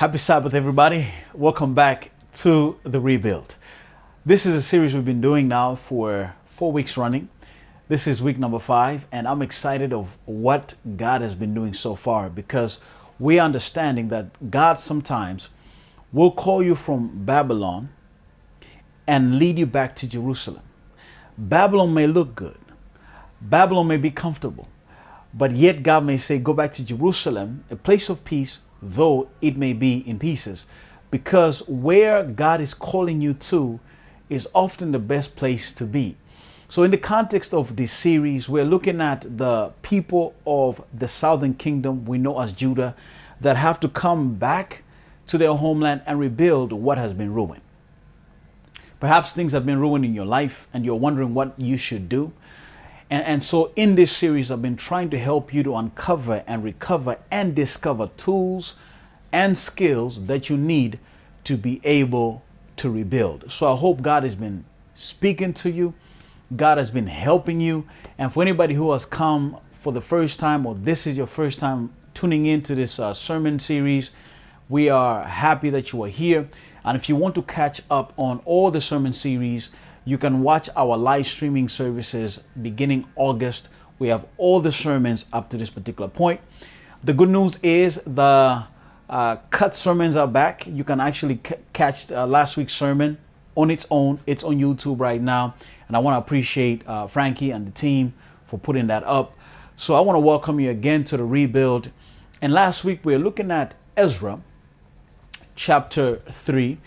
Happy Sabbath, everybody. Welcome back to The Rebuild. This is a series we've been doing now for four weeks running. This is week number five, and I'm excited of what God has been doing so far because we are understanding that God sometimes will call you from Babylon and lead you back to Jerusalem. Babylon may look good, Babylon may be comfortable, but yet God may say, Go back to Jerusalem, a place of peace, though it may be in pieces. Because where God is calling you to is often the best place to be. So, in the context of this series, we're looking at the people of the southern kingdom, we know as Judah, that have to come back to their homeland and rebuild what has been ruined. Perhaps things have been ruined in your life and you're wondering what you should do. And, and so, in this series, I've been trying to help you to uncover and recover and discover tools and skills that you need to be able to rebuild. So, I hope God has been speaking to you, God has been helping you. And for anybody who has come for the first time or this is your first time tuning into this uh, sermon series, we are happy that you are here. And if you want to catch up on all the sermon series, you can watch our live streaming services beginning August. We have all the sermons up to this particular point. The good news is the uh, cut sermons are back. You can actually c- catch uh, last week's sermon on its own. It's on YouTube right now. And I want to appreciate uh, Frankie and the team for putting that up. So I want to welcome you again to the rebuild. And last week we were looking at Ezra chapter 3.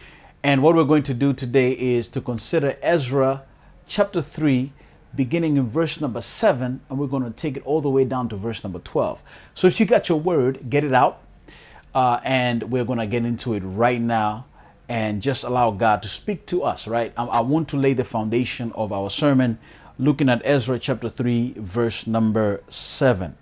And what we're going to do today is to consider Ezra chapter 3, beginning in verse number 7, and we're going to take it all the way down to verse number 12. So if you got your word, get it out. Uh, and we're going to get into it right now and just allow God to speak to us, right? I, I want to lay the foundation of our sermon looking at Ezra chapter 3, verse number 7.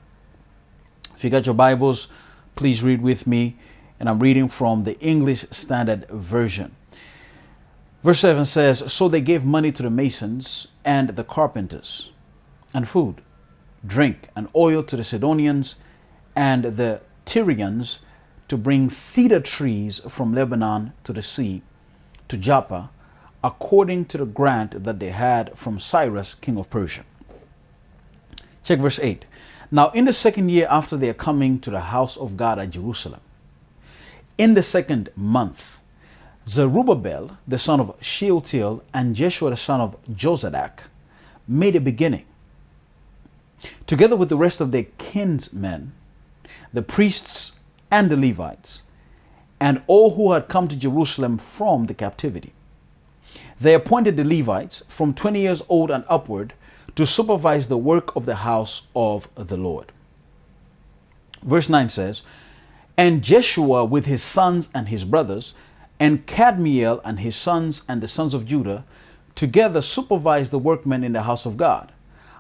If you got your Bibles, please read with me. And I'm reading from the English Standard Version. Verse 7 says So they gave money to the masons and the carpenters, and food, drink, and oil to the Sidonians and the Tyrians to bring cedar trees from Lebanon to the sea, to Joppa, according to the grant that they had from Cyrus, king of Persia. Check verse 8. Now, in the second year after their coming to the house of God at Jerusalem, in the second month, Zerubbabel, the son of Shealtiel, and Jeshua, the son of Jozadak, made a beginning. Together with the rest of their kinsmen, the priests and the Levites, and all who had come to Jerusalem from the captivity. They appointed the Levites from 20 years old and upward to supervise the work of the house of the Lord. Verse 9 says, And Jeshua with his sons and his brothers, and Kadmiel and his sons and the sons of Judah, together supervised the workmen in the house of God,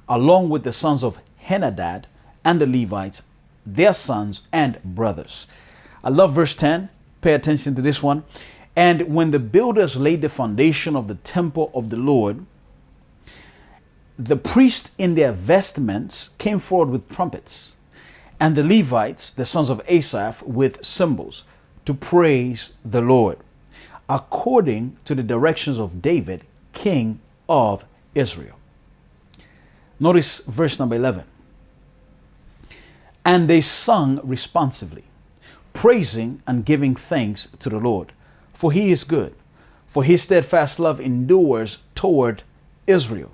along with the sons of Henadad and the Levites, their sons and brothers. I love verse 10. Pay attention to this one. And when the builders laid the foundation of the temple of the Lord, the priests in their vestments came forward with trumpets, and the Levites, the sons of Asaph, with cymbals to praise the Lord, according to the directions of David, king of Israel. Notice verse number 11. And they sung responsively, praising and giving thanks to the Lord, for he is good, for his steadfast love endures toward Israel.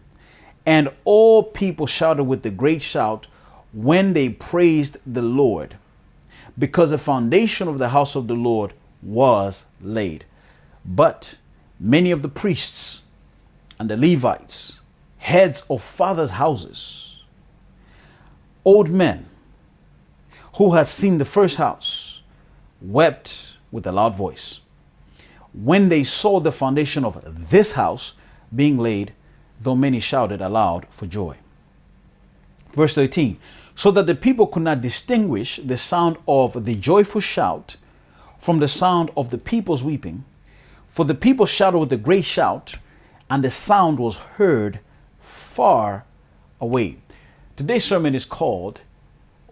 And all people shouted with a great shout when they praised the Lord, because the foundation of the house of the Lord was laid. But many of the priests and the Levites, heads of fathers' houses, old men who had seen the first house, wept with a loud voice when they saw the foundation of this house being laid though many shouted aloud for joy. Verse 13 So that the people could not distinguish the sound of the joyful shout from the sound of the people's weeping, for the people shouted with a great shout, and the sound was heard far away. Today's sermon is called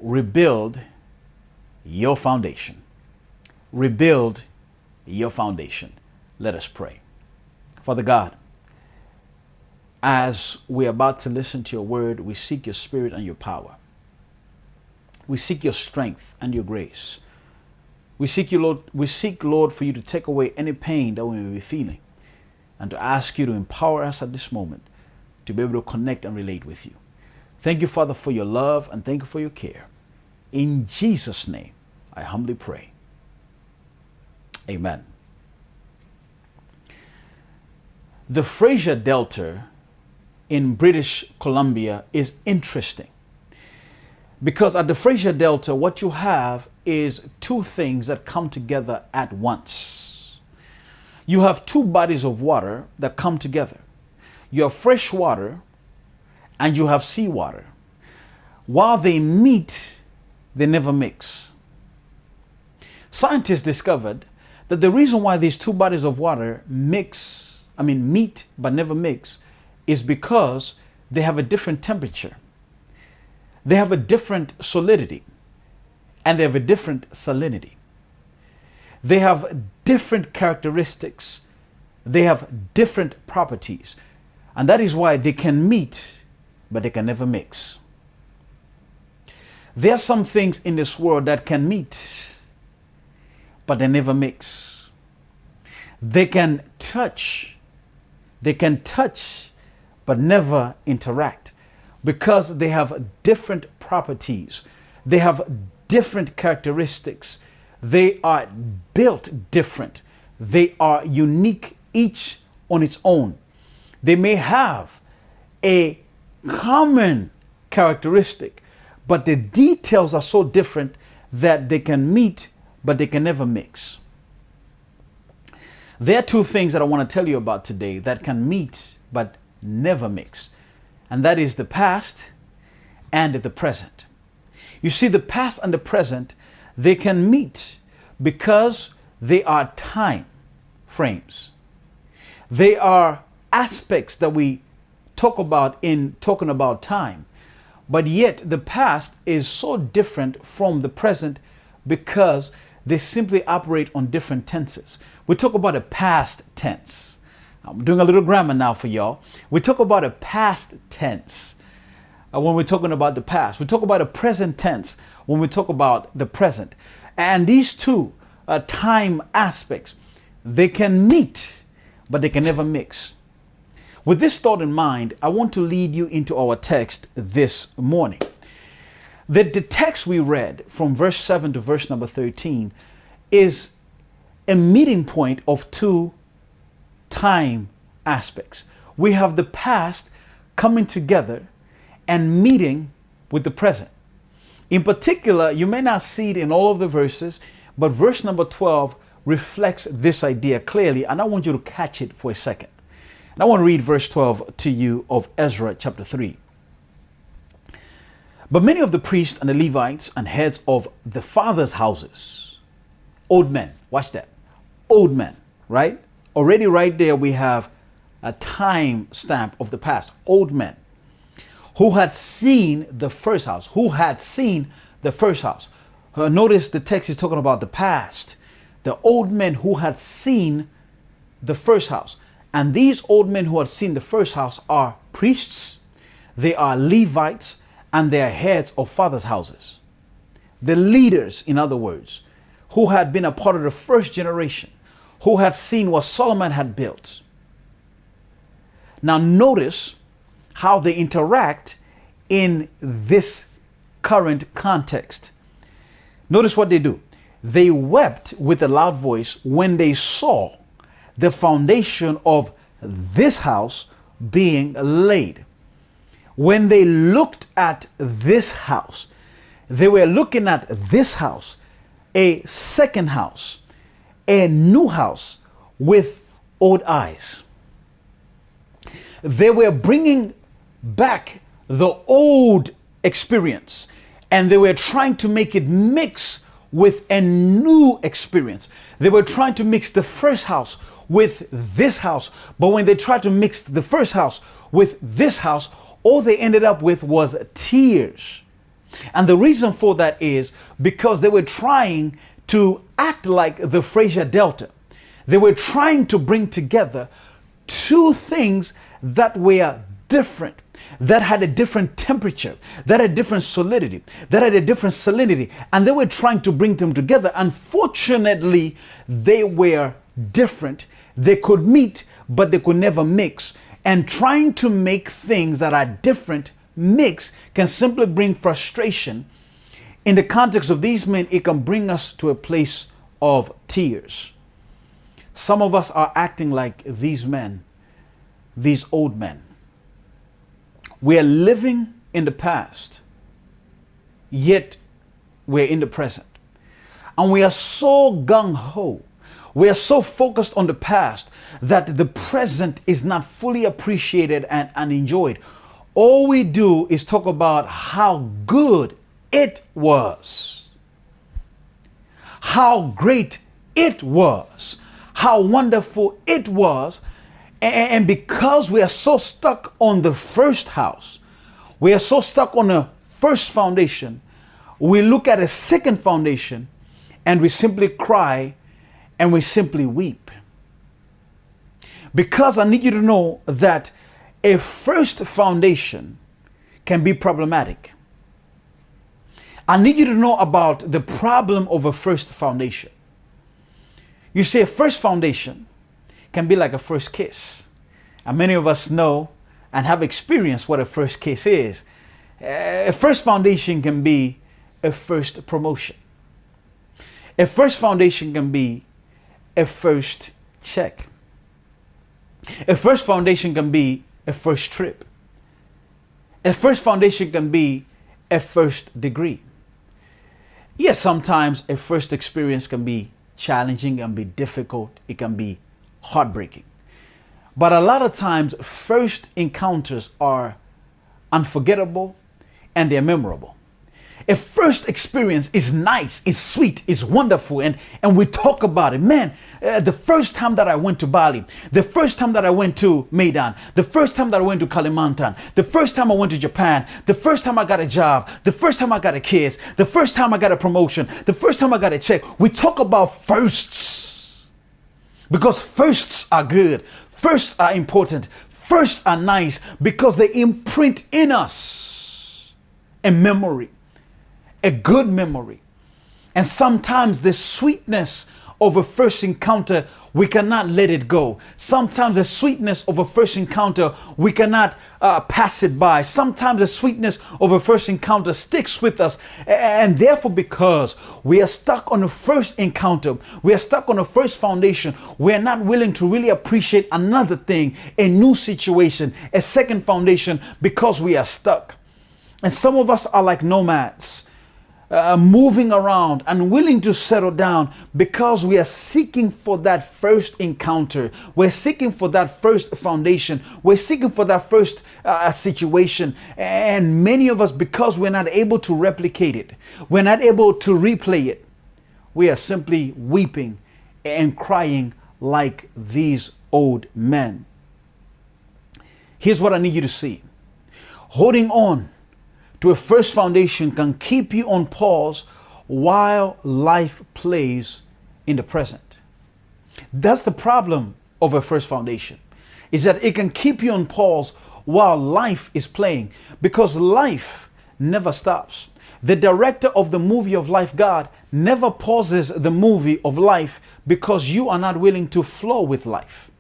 Rebuild Your Foundation. rebuild your foundation. Let us pray. Father God, as we're about to listen to your word, we seek your spirit and your power. We seek your strength and your grace. We seek you, Lord, we seek, Lord, for you to take away any pain that we may be feeling and to ask you to empower us at this moment to be able to connect and relate with you. Thank you, Father, for your love and thank you for your care. In Jesus' name, I humbly pray. Amen. The Fraser Delta in British Columbia is interesting because at the Fraser Delta, what you have is two things that come together at once. You have two bodies of water that come together. You have fresh water and you have seawater. While they meet, they never mix. Scientists discovered that the reason why these two bodies of water mix, I mean, meet but never mix, is because they have a different temperature, they have a different solidity, and they have a different salinity. They have different characteristics, they have different properties, and that is why they can meet but they can never mix. There are some things in this world that can meet, but they never mix. They can touch, they can touch, but never interact because they have different properties, they have different characteristics, they are built different, they are unique each on its own. They may have a common characteristic, but the details are so different that they can meet, but they can never mix. There are two things that I want to tell you about today that can meet, but never mix, and that is the past and the present. You see, the past and the present, they can meet because they are time frames. They are aspects that we talk about in talking about time. But yet the past is so different from the present because they simply operate on different tenses. We talk about a past tense. I'm doing a little grammar now for y'all. We talk about a past tense uh, when we're talking about the past. We talk about a present tense when we talk about the present. And these two uh, time aspects, they can meet, but they can never mix. With this thought in mind, I want to lead you into our text this morning. The, the text we read from verse 7 to verse number 13 is a meeting point of two time aspects. We have the past coming together and meeting with the present. In particular, you may not see it in all of the verses, but verse number 12 reflects this idea clearly, and I want you to catch it for a second. And I want to read verse 12 to you of Ezra chapter 3. But many of the priests and the Levites and heads of the fathers' houses, old men, watch that, old men, right? Already, right there, we have a time stamp of the past, old men who had seen the first house, who had seen the first house. Uh, notice the text is talking about the past, the old men who had seen the first house. And these old men who had seen the first house are priests, they are Levites, and they are heads of fathers' houses. The leaders, in other words, who had been a part of the first generation, who had seen what Solomon had built. Now, notice how they interact in this current context. Notice what they do. They wept with a loud voice when they saw the foundation of this house being laid. When they looked at this house, they were looking at this house, a second house, a new house with old eyes. They were bringing back the old experience and they were trying to make it mix with a new experience. They were trying to mix the first house with this house. But when they tried to mix the first house with this house, all they ended up with was tears. And the reason for that is because they were trying to act like the Fraser Delta. They were trying to bring together two things that were different, that had a different temperature, that had a different solidity, that had a different salinity, and they were trying to bring them together. Unfortunately, they were different. They could meet, but they could never mix. And trying to make things that are different mix can simply bring frustration. In the context of these men, it can bring us to a place of tears. Some of us are acting like these men, these old men. We are living in the past, yet we're in the present. And we are so gung ho, we are so focused on the past that the present is not fully appreciated and, and enjoyed. All we do is talk about how good it was, how great it was, how wonderful it was. And because we are so stuck on the first house, we are so stuck on the first foundation, we look at a second foundation and we simply cry and we simply weep. Because I need you to know that a first foundation can be problematic. I need you to know about the problem of a first foundation. You see, a first foundation can be like a first kiss. And many of us know and have experienced what a first kiss is. A first foundation can be a first promotion. A first foundation can be a first check. A first foundation can be a first trip. A first foundation can be a first degree. Yes, sometimes a first experience can be challenging and be difficult. It can be heartbreaking. But a lot of times, first encounters are unforgettable and they're memorable. A first experience is nice, is sweet, is wonderful, and, and we talk about it. Man, uh, the first time that I went to Bali, the first time that I went to Medan, the first time that I went to Kalimantan, the first time I went to Japan, the first time I got a job, the first time I got a kiss, the first time I got a promotion, the first time I got a check. We talk about firsts because firsts are good, firsts are important, firsts are nice because they imprint in us a memory a good memory. And sometimes the sweetness of a first encounter, we cannot let it go. Sometimes the sweetness of a first encounter, we cannot uh, pass it by. Sometimes the sweetness of a first encounter sticks with us. And therefore, because we are stuck on a first encounter, we are stuck on a first foundation, we are not willing to really appreciate another thing, a new situation, a second foundation, because we are stuck. And some of us are like nomads uh, moving around and willing to settle down because we are seeking for that first encounter. We're seeking for that first foundation. We're seeking for that first uh, situation. And many of us, because we're not able to replicate it, we're not able to replay it, we are simply weeping and crying like these old men. Here's what I need you to see holding on to a first foundation can keep you on pause while life plays in the present. That's the problem of a first foundation. Is that it can keep you on pause while life is playing because life never stops. The director of the movie of life, God, never pauses the movie of life because you are not willing to flow with life.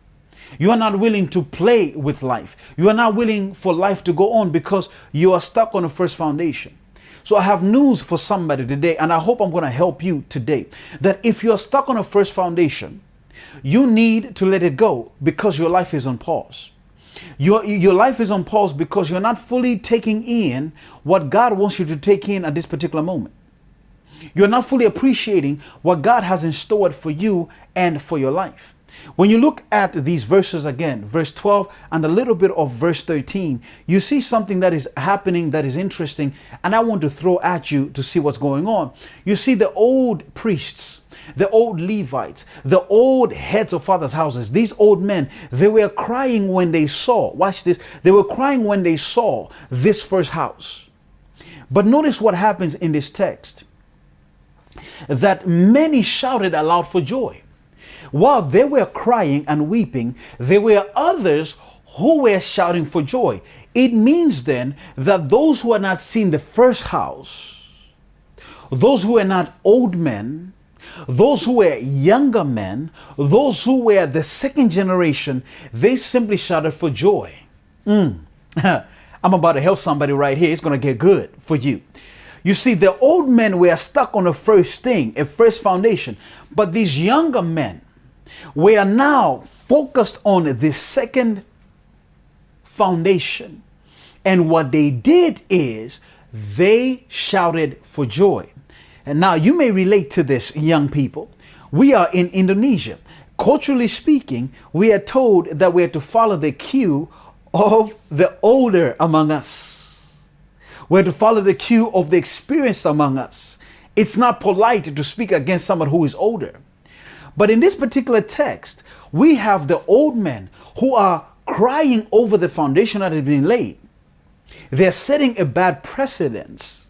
You are not willing to play with life. You are not willing for life to go on because you are stuck on the first foundation. So I have news for somebody today, and I hope I'm going to help you today. That if you're stuck on a first foundation, you need to let it go because your life is on pause. Your, your life is on pause because you're not fully taking in what God wants you to take in at this particular moment. You're not fully appreciating what God has in store for you and for your life. When you look at these verses again, verse 12 and a little bit of verse 13, you see something that is happening that is interesting, and I want to throw at you to see what's going on. You see the old priests, the old Levites, the old heads of fathers' houses, these old men, they were crying when they saw, watch this, they were crying when they saw this first house. But notice what happens in this text. that many shouted aloud for joy. While they were crying and weeping, there were others who were shouting for joy. It means then that those who had not seen the first house, those who were not old men, those who were younger men, those who were the second generation, they simply shouted for joy. Mm. I'm about to help somebody right here. It's going to get good for you. You see, the old men were stuck on a first thing, a first foundation. But these younger men were now focused on the second foundation. And what they did is they shouted for joy. And now you may relate to this, young people. We are in Indonesia. Culturally speaking, we are told that we are to follow the cue of the older among us. We're to follow the cue of the experienced among us. It's not polite to speak against someone who is older. But in this particular text, we have the old men who are crying over the foundation that has been laid. They're setting a bad precedence.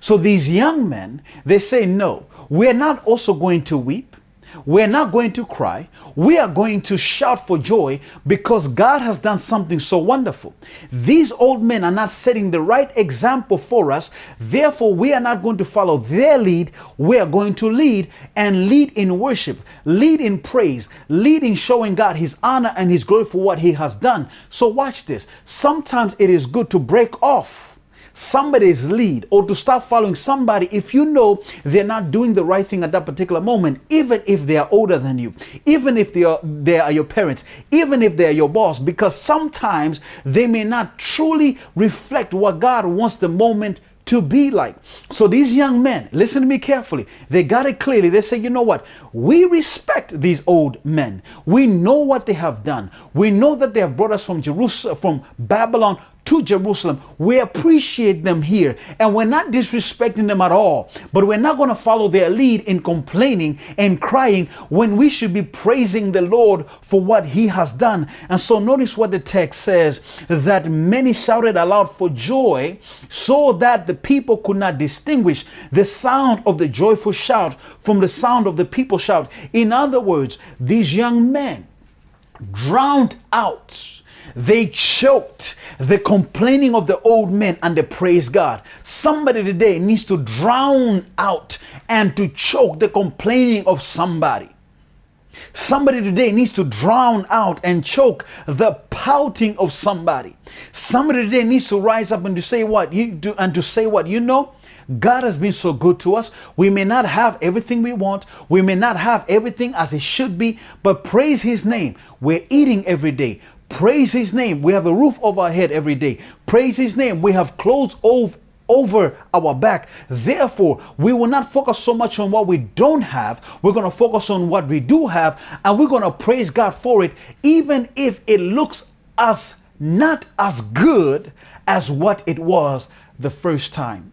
So these young men, they say, no, we're not also going to weep. We're not going to cry. We are going to shout for joy because God has done something so wonderful. These old men are not setting the right example for us. Therefore, we are not going to follow their lead. We are going to lead and lead in worship, lead in praise, lead in showing God his honor and his glory for what he has done. So, watch this. Sometimes it is good to break off somebody's lead or to stop following somebody if you know they're not doing the right thing at that particular moment, even if they are older than you, even if they are, they are your parents, even if they are your boss, because sometimes they may not truly reflect what God wants the moment to be like. So these young men, listen to me carefully. They got it clearly. They say, you know what? We respect these old men. We know what they have done. We know that they have brought us from Jerusalem, from Babylon to Jerusalem. We appreciate them here and we're not disrespecting them at all. But we're not going to follow their lead in complaining and crying when we should be praising the Lord for what he has done. And so notice what the text says that many shouted aloud for joy so that the people could not distinguish the sound of the joyful shout from the sound of the people shout. In other words, these young men drowned out they choked the complaining of the old men and they praise God. Somebody today needs to drown out and to choke the complaining of somebody. Somebody today needs to drown out and choke the pouting of somebody. Somebody today needs to rise up and to say what you do and to say what you know. God has been so good to us. We may not have everything we want. We may not have everything as it should be, but praise His name. We're eating every day. Praise His name. We have a roof over our head every day. Praise His name. We have clothes over over our back. Therefore, we will not focus so much on what we don't have. We're going to focus on what we do have and we're going to praise God for it, even if it looks as not as good as what it was the first time.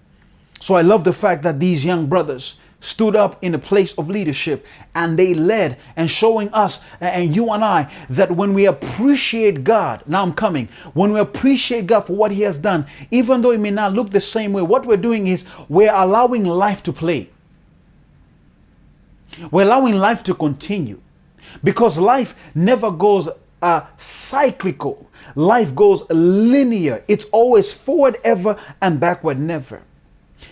So I love the fact that these young brothers stood up in a place of leadership and they led and showing us and you and I that when we appreciate God, now I'm coming, when we appreciate God for what He has done, even though it may not look the same way, what we're doing is we're allowing life to play. We're allowing life to continue because life never goes uh, cyclical. Life goes linear. It's always forward ever and backward never.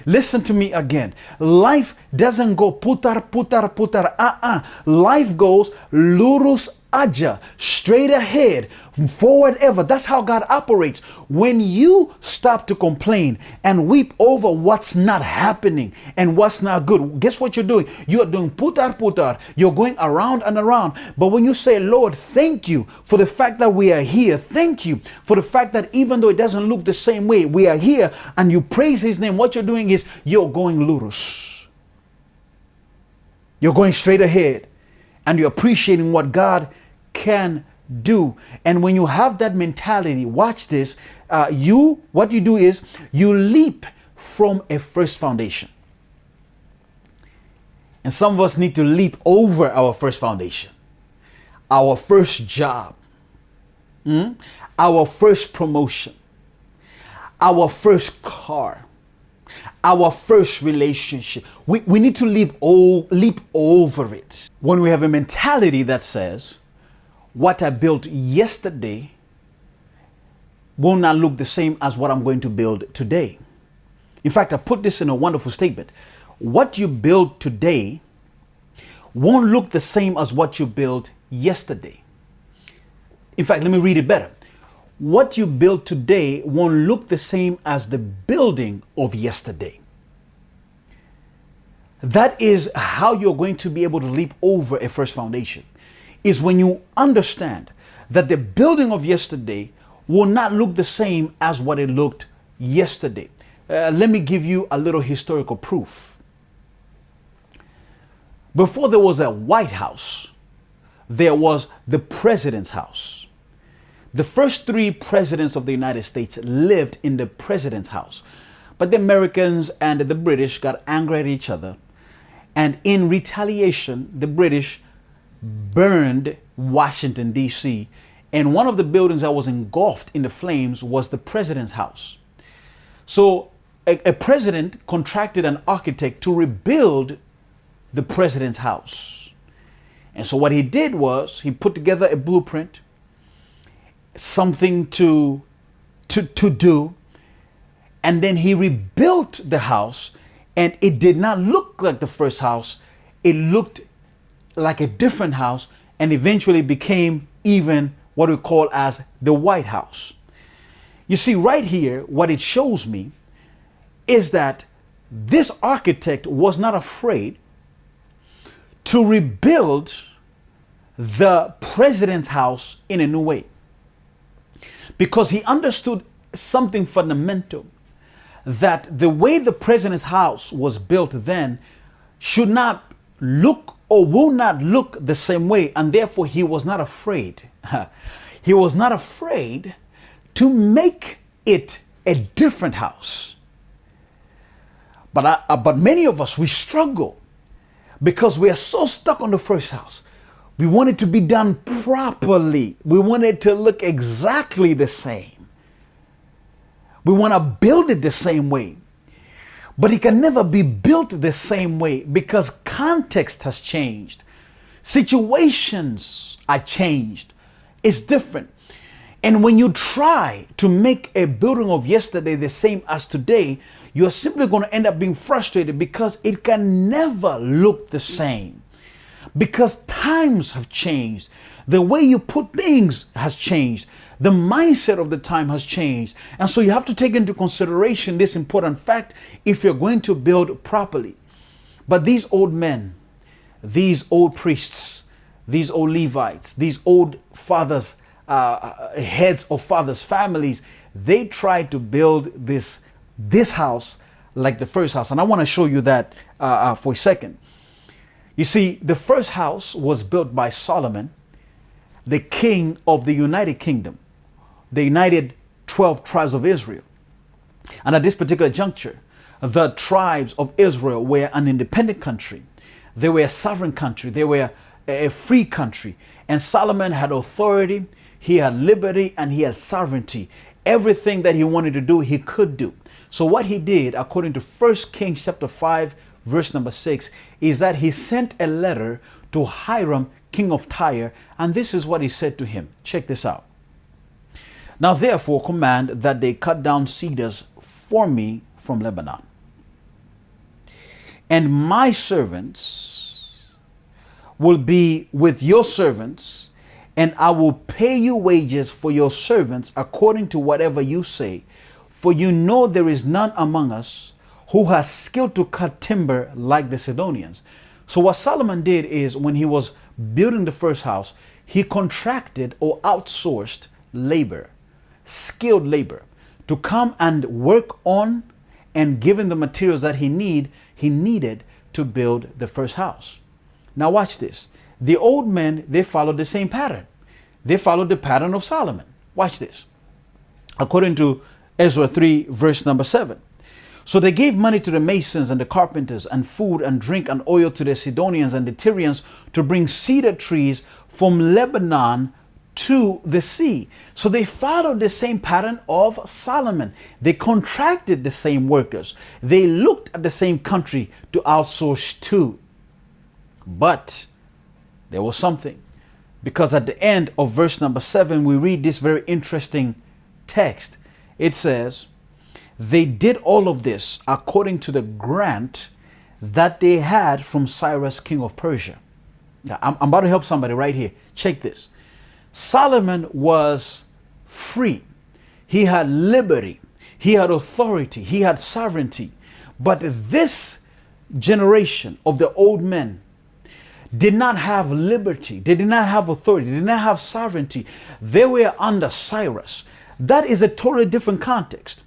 Listen to me again. Life doesn't go putar, putar, putar. Uh-uh. Life goes lurus aja, straight ahead, forward ever. That's how God operates. When you stop to complain and weep over what's not happening and what's not good, guess what you're doing? You're doing putar putar. You're going around and around. But when you say, Lord, thank you for the fact that we are here. Thank you for the fact that even though it doesn't look the same way, we are here and you praise his name. What you're doing is you're going lurus. You're going straight ahead and you're appreciating what God can do. And when you have that mentality, watch this. Uh, you, what you do is you leap from a first foundation. And some of us need to leap over our first foundation, our first job, mm? our first promotion, our first car, our first relationship. We, we need to leap, o- leap over it. When we have a mentality that says, what I built yesterday will not look the same as what I'm going to build today. In fact, I put this in a wonderful statement. What you build today won't look the same as what you built yesterday. In fact, let me read it better. What you build today won't look the same as the building of yesterday. That is how you're going to be able to leap over a first foundation. Is when you understand that the building of yesterday will not look the same as what it looked yesterday. Uh, let me give you a little historical proof. Before there was a White House, there was the President's House. The first three presidents of the United States lived in the President's House. But the Americans and the British got angry at each other. And in retaliation, the British burned Washington, D.C. And one of the buildings that was engulfed in the flames was the President's House. So a, a president contracted an architect to rebuild the President's House. And so what he did was he put together a blueprint, something to, to, to do, and then he rebuilt the house, and it did not look like the first house. It looked like a different house, and eventually became even what we call as the White House. You see, right here, what it shows me is that this architect was not afraid to rebuild the president's house in a new way because he understood something fundamental that the way the president's house was built then should not look or will not look the same way and therefore he was not afraid he was not afraid to make it a different house but I, uh, but many of us we struggle because we are so stuck on the first house. We want it to be done properly. We want it to look exactly the same. We want to build it the same way. But it can never be built the same way because context has changed. Situations are changed. It's different. And when you try to make a building of yesterday the same as today, you're simply going to end up being frustrated because it can never look the same. Because times have changed. The way you put things has changed. The mindset of the time has changed. And so you have to take into consideration this important fact if you're going to build properly. But these old men, these old priests, these old Levites, these old fathers, uh, uh heads of fathers' families, they tried to build this this house like the first house. And I want to show you that uh, uh, for a second. You see, the first house was built by Solomon, the king of the United Kingdom, the United 12 tribes of Israel. And at this particular juncture, the tribes of Israel were an independent country. They were a sovereign country. They were a free country. And Solomon had authority, he had liberty, and he had sovereignty. Everything that he wanted to do, he could do. So what he did, according to 1 Kings chapter 5, verse number 6, is that he sent a letter to Hiram, king of Tyre, and this is what he said to him. Check this out. Now therefore command that they cut down cedars for me from Lebanon. And my servants will be with your servants, and I will pay you wages for your servants according to whatever you say for you know there is none among us who has skill to cut timber like the Sidonians. So, what Solomon did is when he was building the first house, he contracted or outsourced labor, skilled labor, to come and work on and given the materials that he need, he needed to build the first house. Now watch this. The old men, they followed the same pattern. They followed the pattern of Solomon. Watch this. According to Ezra 3, verse number 7. So they gave money to the masons and the carpenters, and food and drink and oil to the Sidonians and the Tyrians to bring cedar trees from Lebanon to the sea. So they followed the same pattern of Solomon. They contracted the same workers. They looked at the same country to outsource to. But there was something. Because at the end of verse number seven, we read this very interesting text. It says, They did all of this according to the grant that they had from Cyrus, king of Persia. Now, I'm, I'm about to help somebody right here. Check this. Solomon was free, he had liberty, he had authority, he had sovereignty. But this generation of the old men did not have liberty, they did not have authority, they did not have sovereignty. They were under Cyrus. That is a totally different context.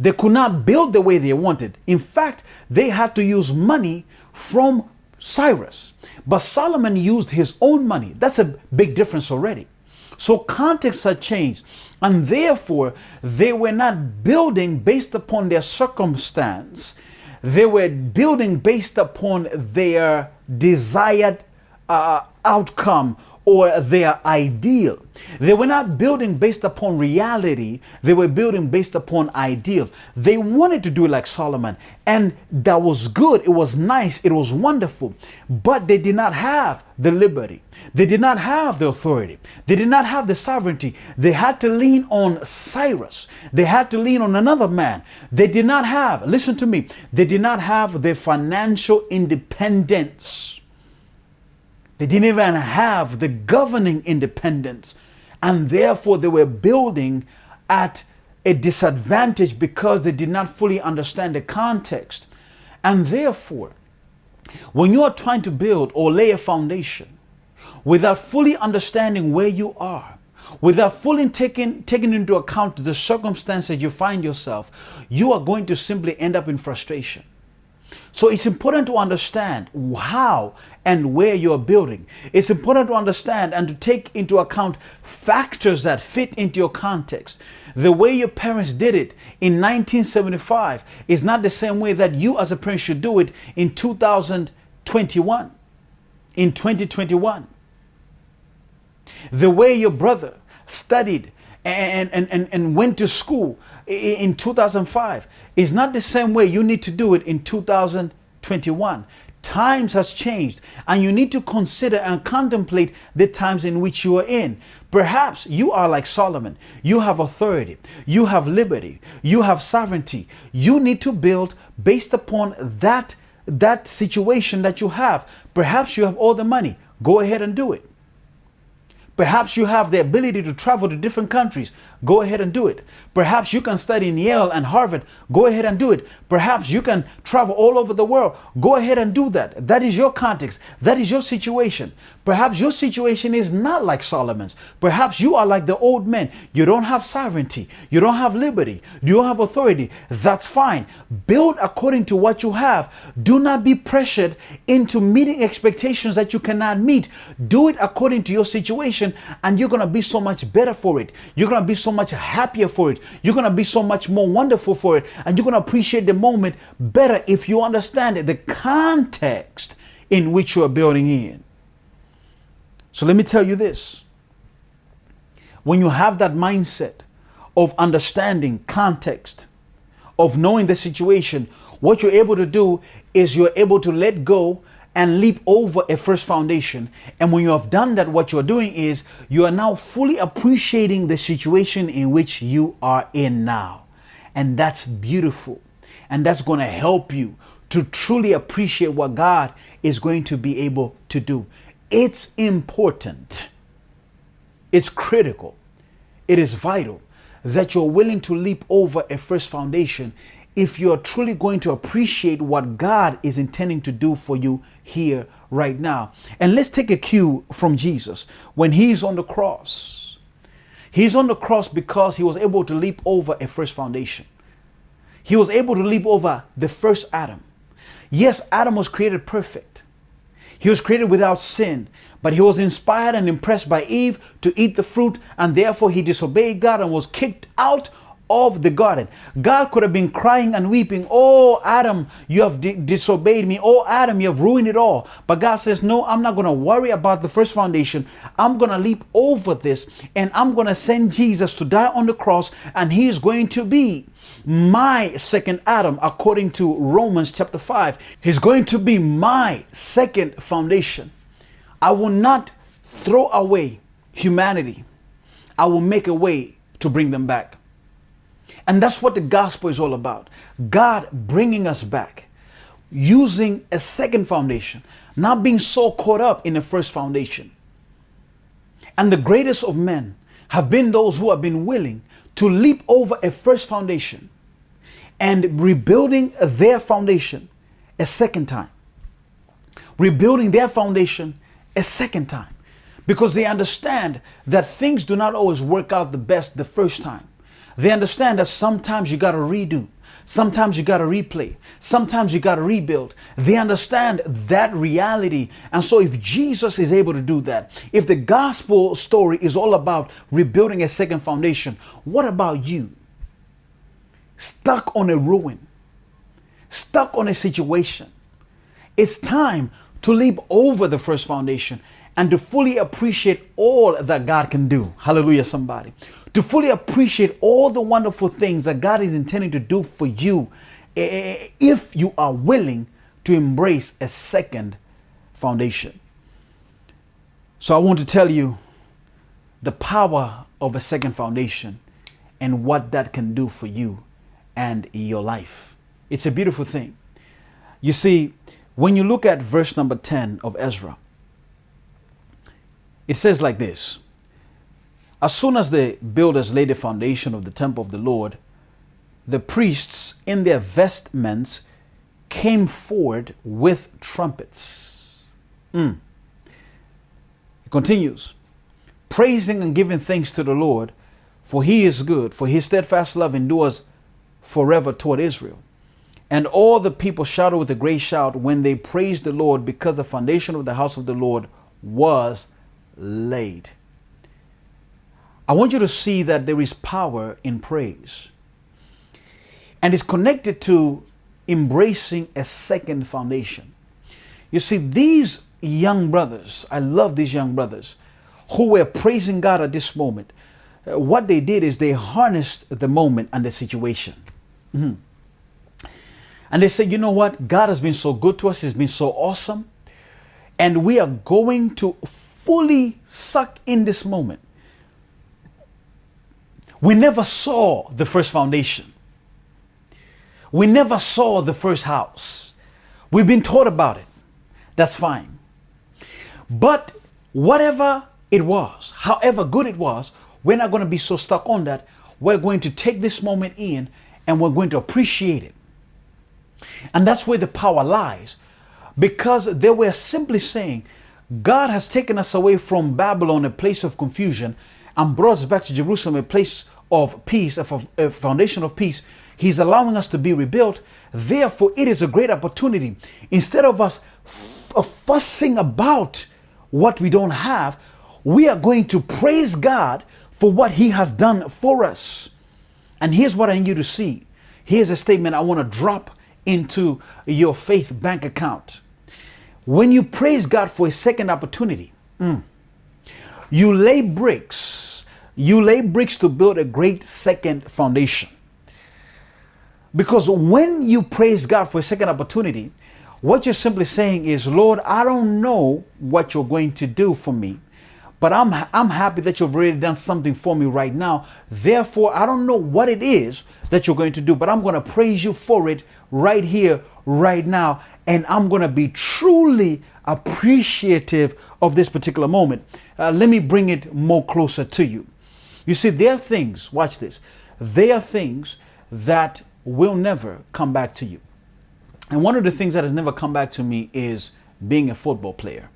They could not build the way they wanted. In fact, they had to use money from Cyrus. But Solomon used his own money. That's a big difference already. So context had changed. And therefore, they were not building based upon their circumstance. They were building based upon their desired uh, outcome or their ideal. They were not building based upon reality, they were building based upon ideal. They wanted to do it like Solomon, and that was good, it was nice, it was wonderful, but they did not have the liberty. They did not have the authority. They did not have the sovereignty. They had to lean on Cyrus. They had to lean on another man. They did not have, listen to me, they did not have the financial independence they didn't even have the governing independence. And therefore, they were building at a disadvantage because they did not fully understand the context. And therefore, when you are trying to build or lay a foundation without fully understanding where you are, without fully taking, taking into account the circumstances you find yourself, you are going to simply end up in frustration. So it's important to understand how and where you're building. It's important to understand and to take into account factors that fit into your context. The way your parents did it in 1975 is not the same way that you as a parent should do it in 2021, in 2021. The way your brother studied and, and, and, and went to school in 2005 is not the same way you need to do it in 2021. Times has changed and you need to consider and contemplate the times in which you are in. Perhaps you are like Solomon. You have authority. You have liberty. You have sovereignty. You need to build based upon that that situation that you have. Perhaps you have all the money. Go ahead and do it. Perhaps you have the ability to travel to different countries. Go ahead and do it. Perhaps you can study in Yale and Harvard. Go ahead and do it. Perhaps you can travel all over the world. Go ahead and do that. That is your context. That is your situation. Perhaps your situation is not like Solomon's. Perhaps you are like the old men. You don't have sovereignty. You don't have liberty. You don't have authority. That's fine. Build according to what you have. Do not be pressured into meeting expectations that you cannot meet. Do it according to your situation, and you're going to be so much better for it. You're going to be so much happier for it. You're going to be so much more wonderful for it. And you're going to appreciate the moment better if you understand the context in which you are building in. So let me tell you this. When you have that mindset of understanding context, of knowing the situation, what you're able to do is you're able to let go and leap over a first foundation. And when you have done that, what you're doing is you are now fully appreciating the situation in which you are in now. And that's beautiful. And that's going to help you to truly appreciate what God is going to be able to do. It's important, it's critical, it is vital that you're willing to leap over a first foundation if you're truly going to appreciate what God is intending to do for you here right now. And let's take a cue from Jesus when he's on the cross. He's on the cross because he was able to leap over a first foundation. He was able to leap over the first Adam. Yes, Adam was created perfect. He was created without sin, but he was inspired and impressed by Eve to eat the fruit, and therefore he disobeyed God and was kicked out of the garden. God could have been crying and weeping, Oh, Adam, you have di- disobeyed me. Oh, Adam, you have ruined it all. But God says, No, I'm not going to worry about the first foundation. I'm going to leap over this and I'm going to send Jesus to die on the cross, and He is going to be my second Adam, according to Romans chapter 5. He's going to be my second foundation. I will not throw away humanity, I will make a way to bring them back. And that's what the gospel is all about God bringing us back, using a second foundation, not being so caught up in the first foundation. And the greatest of men have been those who have been willing to leap over a first foundation and rebuilding their foundation a second time. Rebuilding their foundation a second time because they understand that things do not always work out the best the first time. They understand that sometimes you got to redo. Sometimes you got to replay. Sometimes you got to rebuild. They understand that reality. And so, if Jesus is able to do that, if the gospel story is all about rebuilding a second foundation, what about you? Stuck on a ruin, stuck on a situation. It's time to leap over the first foundation and to fully appreciate all that God can do. Hallelujah, somebody. To fully appreciate all the wonderful things that God is intending to do for you eh, eh, if you are willing to embrace a second foundation. So I want to tell you the power of a second foundation and what that can do for you and your life. It's a beautiful thing. You see, when you look at verse number 10 of Ezra, it says like this As soon as the builders laid the foundation of the temple of the Lord, the priests in their vestments came forward with trumpets. Mm. It continues, praising and giving thanks to the Lord, for he is good, for his steadfast love endures forever toward Israel. And all the people shouted with a great shout when they praised the Lord because the foundation of the house of the Lord was laid. I want you to see that there is power in praise. And it's connected to embracing a second foundation. You see, these young brothers, I love these young brothers who were praising God at this moment. Uh, what they did is they harnessed the moment and the situation. Mm-hmm. And they say, you know what? God has been so good to us, He's been so awesome. And we are going to fully suck in this moment. We never saw the first foundation. We never saw the first house. We've been taught about it. That's fine. But whatever it was, however good it was, we're not going to be so stuck on that. We're going to take this moment in and we're going to appreciate it. And that's where the power lies. Because they were simply saying, God has taken us away from Babylon, a place of confusion, and brought us back to Jerusalem, a place of peace, a foundation of peace. He's allowing us to be rebuilt. Therefore, it is a great opportunity. Instead of us fussing about what we don't have, we are going to praise God for what He has done for us. And here's what I need you to see. Here's a statement I want to drop into your faith bank account. When you praise God for a second opportunity, mm, you lay bricks. You lay bricks to build a great second foundation. Because when you praise God for a second opportunity, what you're simply saying is, Lord, I don't know what you're going to do for me, but I'm, I'm happy that you've already done something for me right now. Therefore, I don't know what it is that you're going to do, but I'm going to praise you for it right here, right now and I'm going to be truly appreciative of this particular moment. Uh, let me bring it more closer to you. You see, there are things, watch this, there are things that will never come back to you. And one of the things that has never come back to me is being a football player.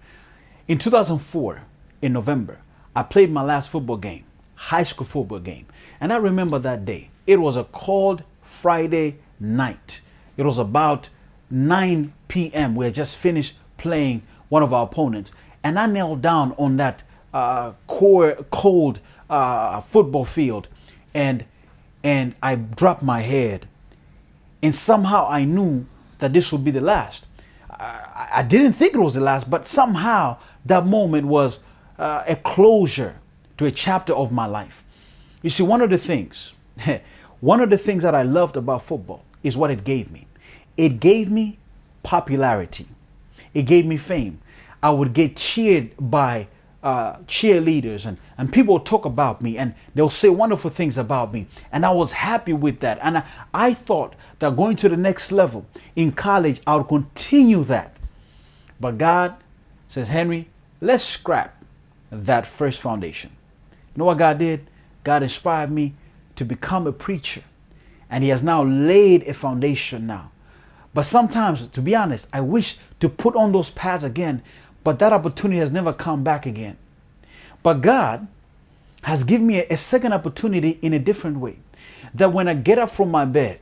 In 2004, in November, I played my last football game, high school football game. And I remember that day. It was a cold Friday night. It was about 9 p.m. We had just finished playing one of our opponents, and I knelt down on that uh, cold uh, football field, and and I dropped my head. And somehow I knew that this would be the last. I, I didn't think it was the last, but somehow that moment was uh, a closure to a chapter of my life. You see, one of the things, one of the things that I loved about football is what it gave me. It gave me popularity. It gave me fame. I would get cheered by uh, cheerleaders and, and people talk about me and they'll say wonderful things about me. And I was happy with that. And I, I thought that going to the next level in college, I would continue that. But God says, Henry, let's scrap that first foundation. You know what God did? God inspired me to become a preacher. And He has now laid a foundation now. But sometimes, to be honest, I wish to put on those pads again, but that opportunity has never come back again. But God has given me a, second opportunity in a different way. That when I get up from my bed,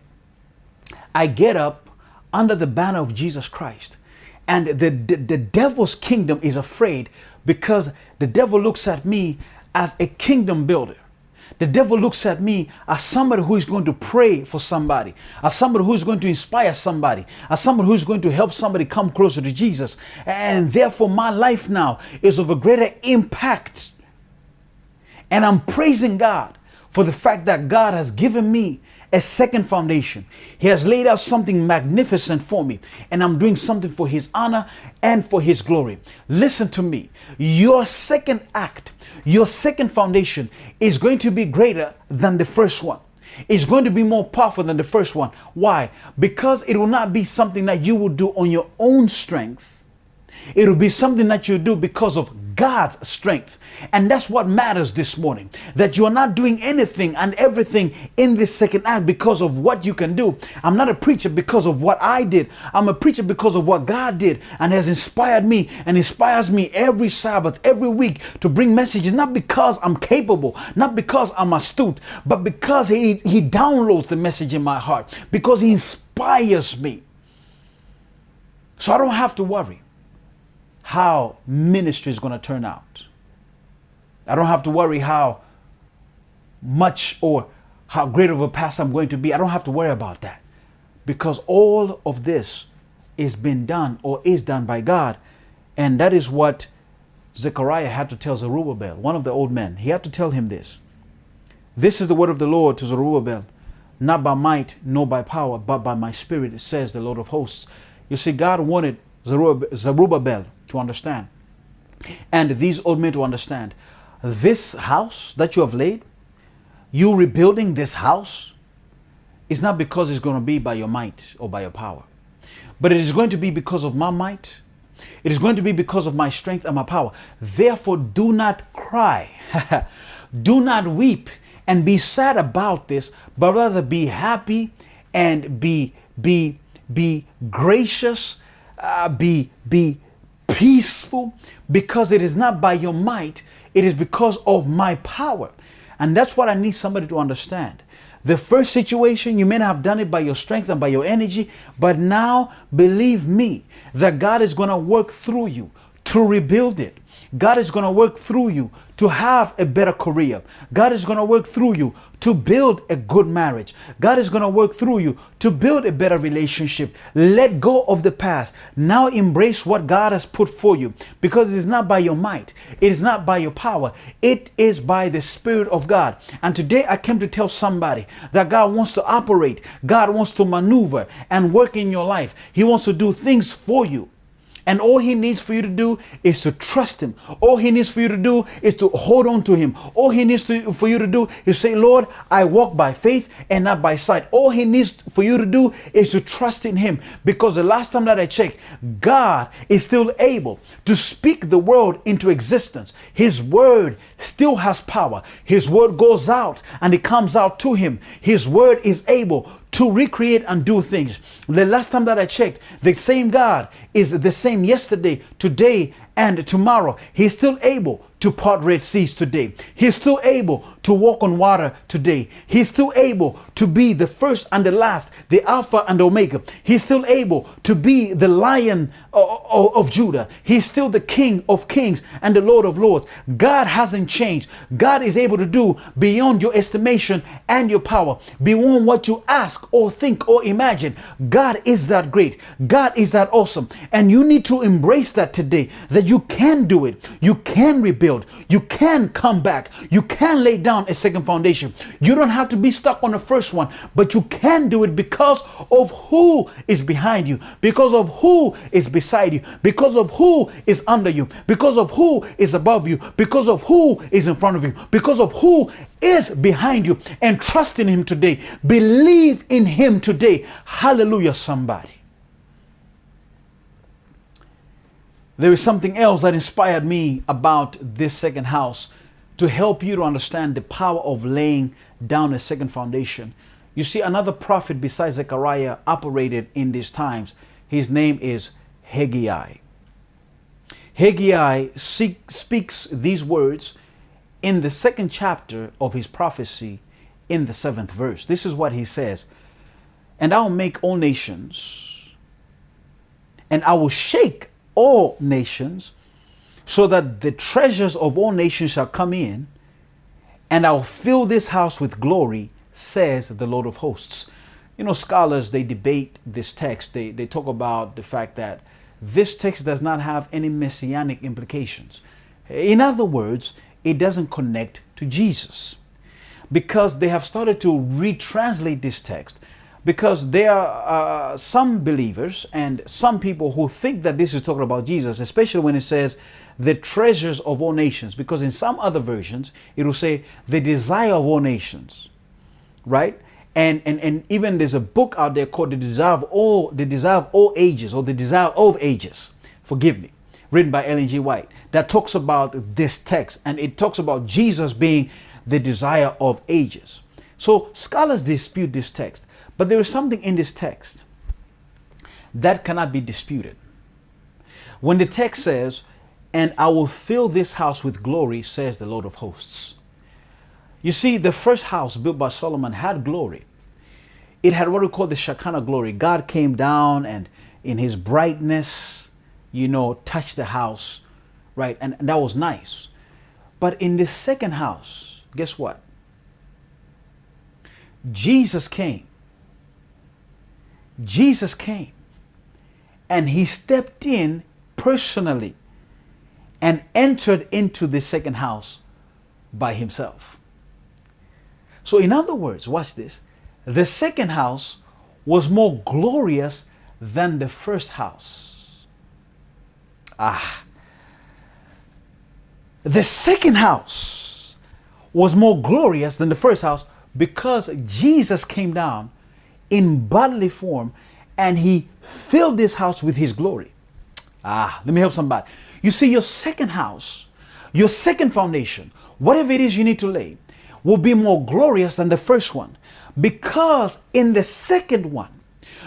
I get up under the banner of Jesus Christ. And the, the, the devil's kingdom is afraid because the devil looks at me as a kingdom builder. The devil looks at me as somebody who is going to pray for somebody, as somebody who is going to inspire somebody, as somebody who is going to help somebody come closer to Jesus. And therefore, my life now is of a greater impact. And I'm praising God for the fact that God has given me a second foundation. He has laid out something magnificent for me, and I'm doing something for His honor and for His glory. Listen to me. Your second act, your second foundation is going to be greater than the first one. It's going to be more powerful than the first one. Why? Because it will not be something that you will do on your own strength. It will be something that you do because of God's strength. And that's what matters this morning. That you're not doing anything and everything in this second act because of what you can do. I'm not a preacher because of what I did. I'm a preacher because of what God did and has inspired me and inspires me every Sabbath, every week to bring messages, not because I'm capable, not because I'm astute, but because He, he downloads the message in my heart, because He inspires me. So I don't have to worry how ministry is going to turn out. I don't have to worry how much or how great of a pastor I'm going to be. I don't have to worry about that because all of this is been done or is done by God. And that is what Zechariah had to tell Zerubbabel, one of the old men. He had to tell him this. This is the word of the Lord to Zerubbabel, not by might nor by power, but by my spirit, says the Lord of hosts. You see, God wanted Zerubbabel to understand. And these old men to understand this house that you have laid, you rebuilding this house, is not because it's going to be by your might or by your power, but it is going to be because of my might. It is going to be because of my strength and my power. Therefore, do not cry, do not weep and be sad about this, but rather be happy and be be be gracious, uh, be be peaceful because it is not by your might, it is because of my power. And that's what I need somebody to understand. The first situation, you may not have done it by your strength and by your energy, but now believe me that God is going to work through you to rebuild it. God is going to work through you to have a better career. God is going to work through you to build a good marriage. God is going to work through you to build a better relationship. Let go of the past. Now embrace what God has put for you because it is not by your might, it is not by your power, it is by the Spirit of God. And today I came to tell somebody that God wants to operate, God wants to maneuver and work in your life. He wants to do things for you. And all he needs for you to do is to trust him. All he needs for you to do is to hold on to him. All he needs to, for you to do is say, Lord, I walk by faith and not by sight. All he needs for you to do is to trust in him. Because the last time that I checked, God is still able to speak the world into existence. His word still has power. His word goes out and it comes out to him. His word is able to recreate and do things. The last time that I checked, the same God is the same yesterday, today, and tomorrow. He's still able to part Red Seas today. He's still able to walk on water today. He's still able to be the first and the last, the Alpha and Omega. He's still able to be the Lion of Judah. He's still the King of Kings and the Lord of Lords. God hasn't changed. God is able to do beyond your estimation and your power, beyond what you ask or think or imagine. God is that great. God is that awesome. And you need to embrace that today that you can do it. You can rebuild. You can come back. You can lay down a second foundation. You don't have to be stuck on the first one, but you can do it because of who is behind you, because of who is beside you, because of who is under you, because of who is above you, because of who is in front of you, because of who is behind you. And trust in Him today. Believe in Him today. Hallelujah, somebody. There is something else that inspired me about this second house to help you to understand the power of laying down a second foundation. You see, another prophet besides Zechariah operated in these times. His name is Haggai. Haggai speaks these words in the second chapter of his prophecy in the seventh verse. This is what he says And I'll make all nations, and I will shake all nations, so that the treasures of all nations shall come in, and I'll fill this house with glory, says the Lord of hosts. You know, scholars, they debate this text. They, they talk about the fact that this text does not have any messianic implications. In other words, it doesn't connect to Jesus because they have started to retranslate this text because there are uh, some believers and some people who think that this is talking about Jesus, especially when it says the treasures of all nations, because in some other versions it will say the desire of all nations, right? And, and, and even there's a book out there called the desire of all the desire of all ages or the desire of ages. Forgive me, written by Ellen G. White, that talks about this text and it talks about Jesus being the desire of ages. So scholars dispute this text. But there is something in this text that cannot be disputed. When the text says, And I will fill this house with glory, says the Lord of hosts. You see, the first house built by Solomon had glory. It had what we call the Shekinah glory. God came down and in his brightness, you know, touched the house, right? And, and that was nice. But in the second house, guess what? Jesus came Jesus came and he stepped in personally and entered into the second house by himself. So, in other words, watch this the second house was more glorious than the first house. Ah. The second house was more glorious than the first house because Jesus came down in bodily form and he filled this house with his glory. Ah, let me help somebody. You see, your second house, your second foundation, whatever it is you need to lay, will be more glorious than the first one. Because in the second one,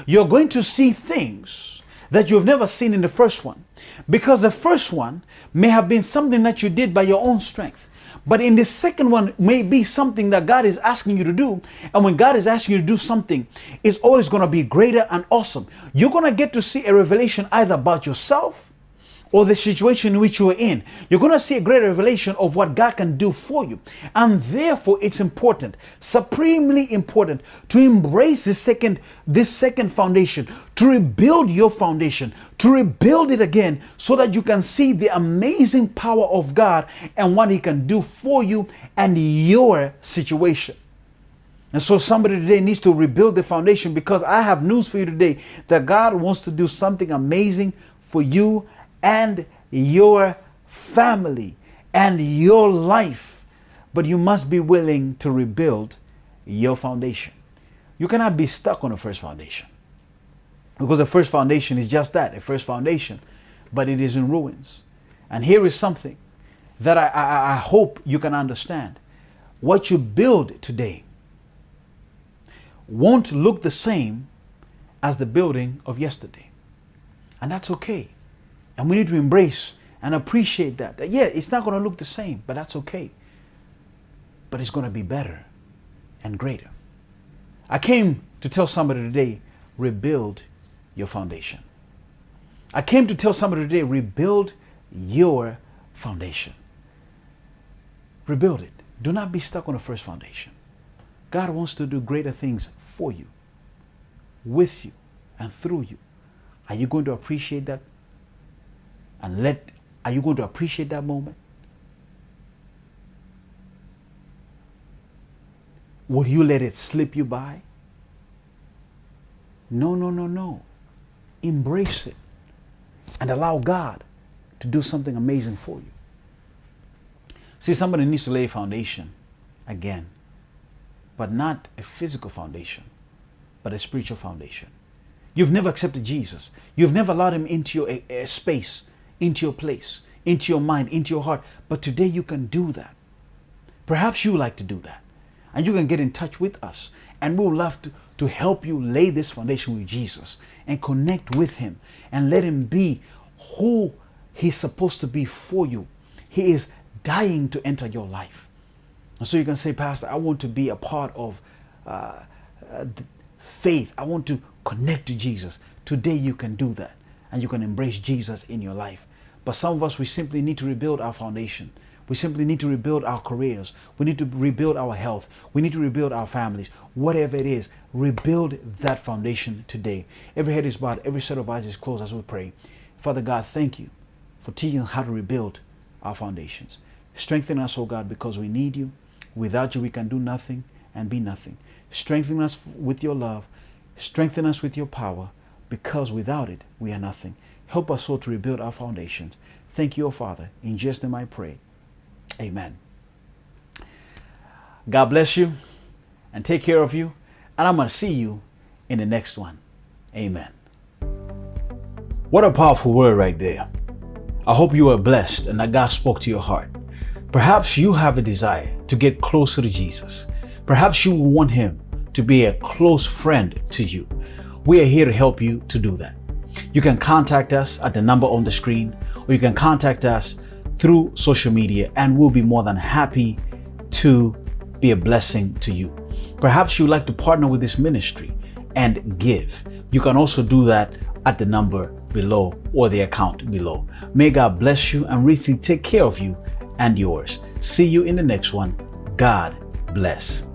you're going to see things that you've never seen in the first one. Because the first one may have been something that you did by your own strength. But in the second one may be something that God is asking you to do. And when God is asking you to do something, it's always going to be greater and awesome. You're going to get to see a revelation either about yourself or the situation in which you are in, you're going to see a greater revelation of what God can do for you. And therefore, it's important, supremely important, to embrace this second, this second foundation, to rebuild your foundation, to rebuild it again, so that you can see the amazing power of God and what He can do for you and your situation. And so somebody today needs to rebuild the foundation because I have news for you today that God wants to do something amazing for you and your family and your life. But you must be willing to rebuild your foundation. You cannot be stuck on the first foundation. Because the first foundation is just that, a first foundation, but it is in ruins. And here is something that I, I, I hope you can understand. What you build today won't look the same as the building of yesterday. And that's okay. And we need to embrace and appreciate that. that yeah, it's not going to look the same, but that's okay. But it's going to be better and greater. I came to tell somebody today rebuild your foundation. I came to tell somebody today rebuild your foundation. Rebuild it. Do not be stuck on the first foundation. God wants to do greater things for you, with you, and through you. Are you going to appreciate that? And let are you going to appreciate that moment? Would you let it slip you by? No, no, no, no. Embrace it and allow God to do something amazing for you. See, somebody needs to lay a foundation again, but not a physical foundation, but a spiritual foundation. You've never accepted Jesus. You've never allowed him into your a, a space, into your place, into your mind, into your heart. But today you can do that. Perhaps you like to do that. And you can get in touch with us. And we'll love to, to help you lay this foundation with Jesus and connect with him and let him be who he's supposed to be for you. He is dying to enter your life. And so you can say, Pastor, I want to be a part of uh, uh, faith. I want to connect to Jesus. Today you can do that and you can embrace Jesus in your life. But some of us, we simply need to rebuild our foundation. We simply need to rebuild our careers. We need to rebuild our health. We need to rebuild our families. Whatever it is, rebuild that foundation today. Every head is bowed, every set of eyes is closed as we pray. Father God, thank you for teaching us how to rebuild our foundations. Strengthen us, O God, because we need you. Without you, we can do nothing and be nothing. Strengthen us with your love. Strengthen us with your power, because without it, we are nothing. Help us all to rebuild our foundations. Thank you, O Father. In Jesus' name I pray. Amen. God bless you and take care of you. And I'm going to see you in the next one. Amen. What a powerful word right there. I hope you are blessed and that God spoke to your heart. Perhaps you have a desire to get closer to Jesus. Perhaps you want Him to be a close friend to you. We are here to help you to do that. You can contact us at the number on the screen, or you can contact us through social media, and we'll be more than happy to be a blessing to you. Perhaps you'd like to partner with this ministry and give. You can also do that at the number below or the account below. May God bless you and really take care of you and yours. See you in the next one. God bless.